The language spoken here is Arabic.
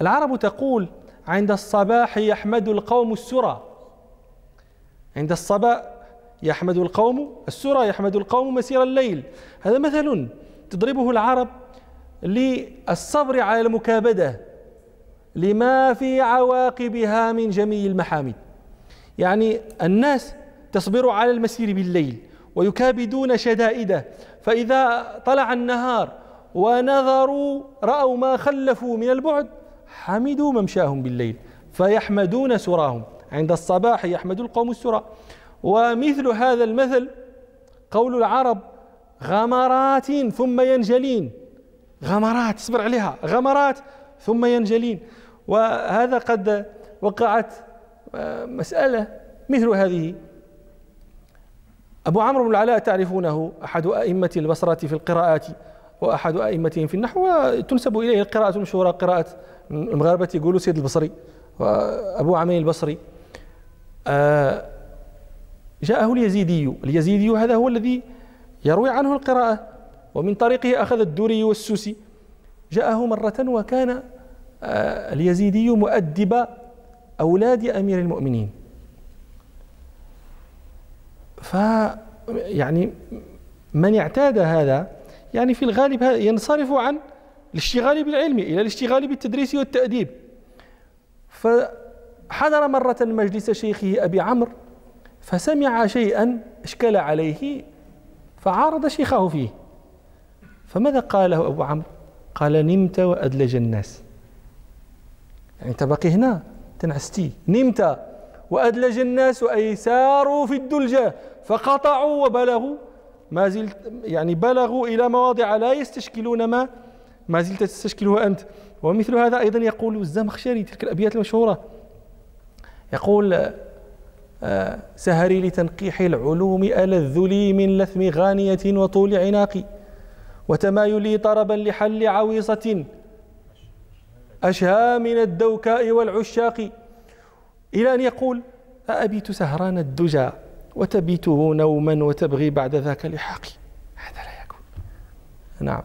العرب تقول عند الصباح يحمد القوم السرى. عند الصباح يحمد القوم السرى يحمد القوم مسير الليل. هذا مثل تضربه العرب للصبر على المكابدة لما في عواقبها من جميع المحامد. يعني الناس تصبر على المسير بالليل ويكابدون شدائده. فإذا طلع النهار ونظروا رأوا ما خلفوا من البعد حمدوا ممشاهم بالليل فيحمدون سراهم. عند الصباح يحمد القوم السرى. ومثل هذا المثل قول العرب غمرات ثم ينجلين. غمرات اصبر عليها. غمرات ثم ينجلين. وهذا قد وقعت آه، مسألة مثل هذه. أبو عمرو بن العلاء تعرفونه أحد أئمة البصرة في القراءات. وأحد أئمتهم في النحو وتنسب إليه القراءة المشهورة قراءة المغاربة يقولوا سيد البصري وأبو عمين البصري. آه، جاءه اليزيدي. اليزيدي هذا هو الذي يروي عنه القراءة ومن طريقه أخذ الدوري والسوسي. جاءه مرة وكان آه، اليزيدي مؤدب أولاد أمير المؤمنين. ف يعني من اعتاد هذا يعني في الغالب ينصرف عن الاشتغال بالعلم إلى الاشتغال بالتدريس والتأديب. فحضر مرة مجلس شيخه أبي عمرو فسمع شيئا أشكل عليه فعارض شيخه فيه. فماذا قال له أبو عمرو؟ قال نمت وأدلج الناس. يعني أنت باقي هنا تنعستي. نمت وأدلج الناس أي ساروا في الدلجة فقطعوا وبلغوا ما زلت يعني بلغوا إلى مواضع لا يستشكلون ما ما زلت تستشكله أنت. ومثل هذا أيضا يقول الزمخشري تلك الأبيات المشهورة. يقول آه، سهري لتنقيح العلوم ألذ لي من لثم غانية وطول عناقي وتمايلي طربا لحل عويصة أشهى من الدوكاء والعشاق. إلى أن يقول أأبيت سهران الدجى؟ وتبيته نوما وتبغي بعد ذاك لحاقي هذا لا يكون. نعم.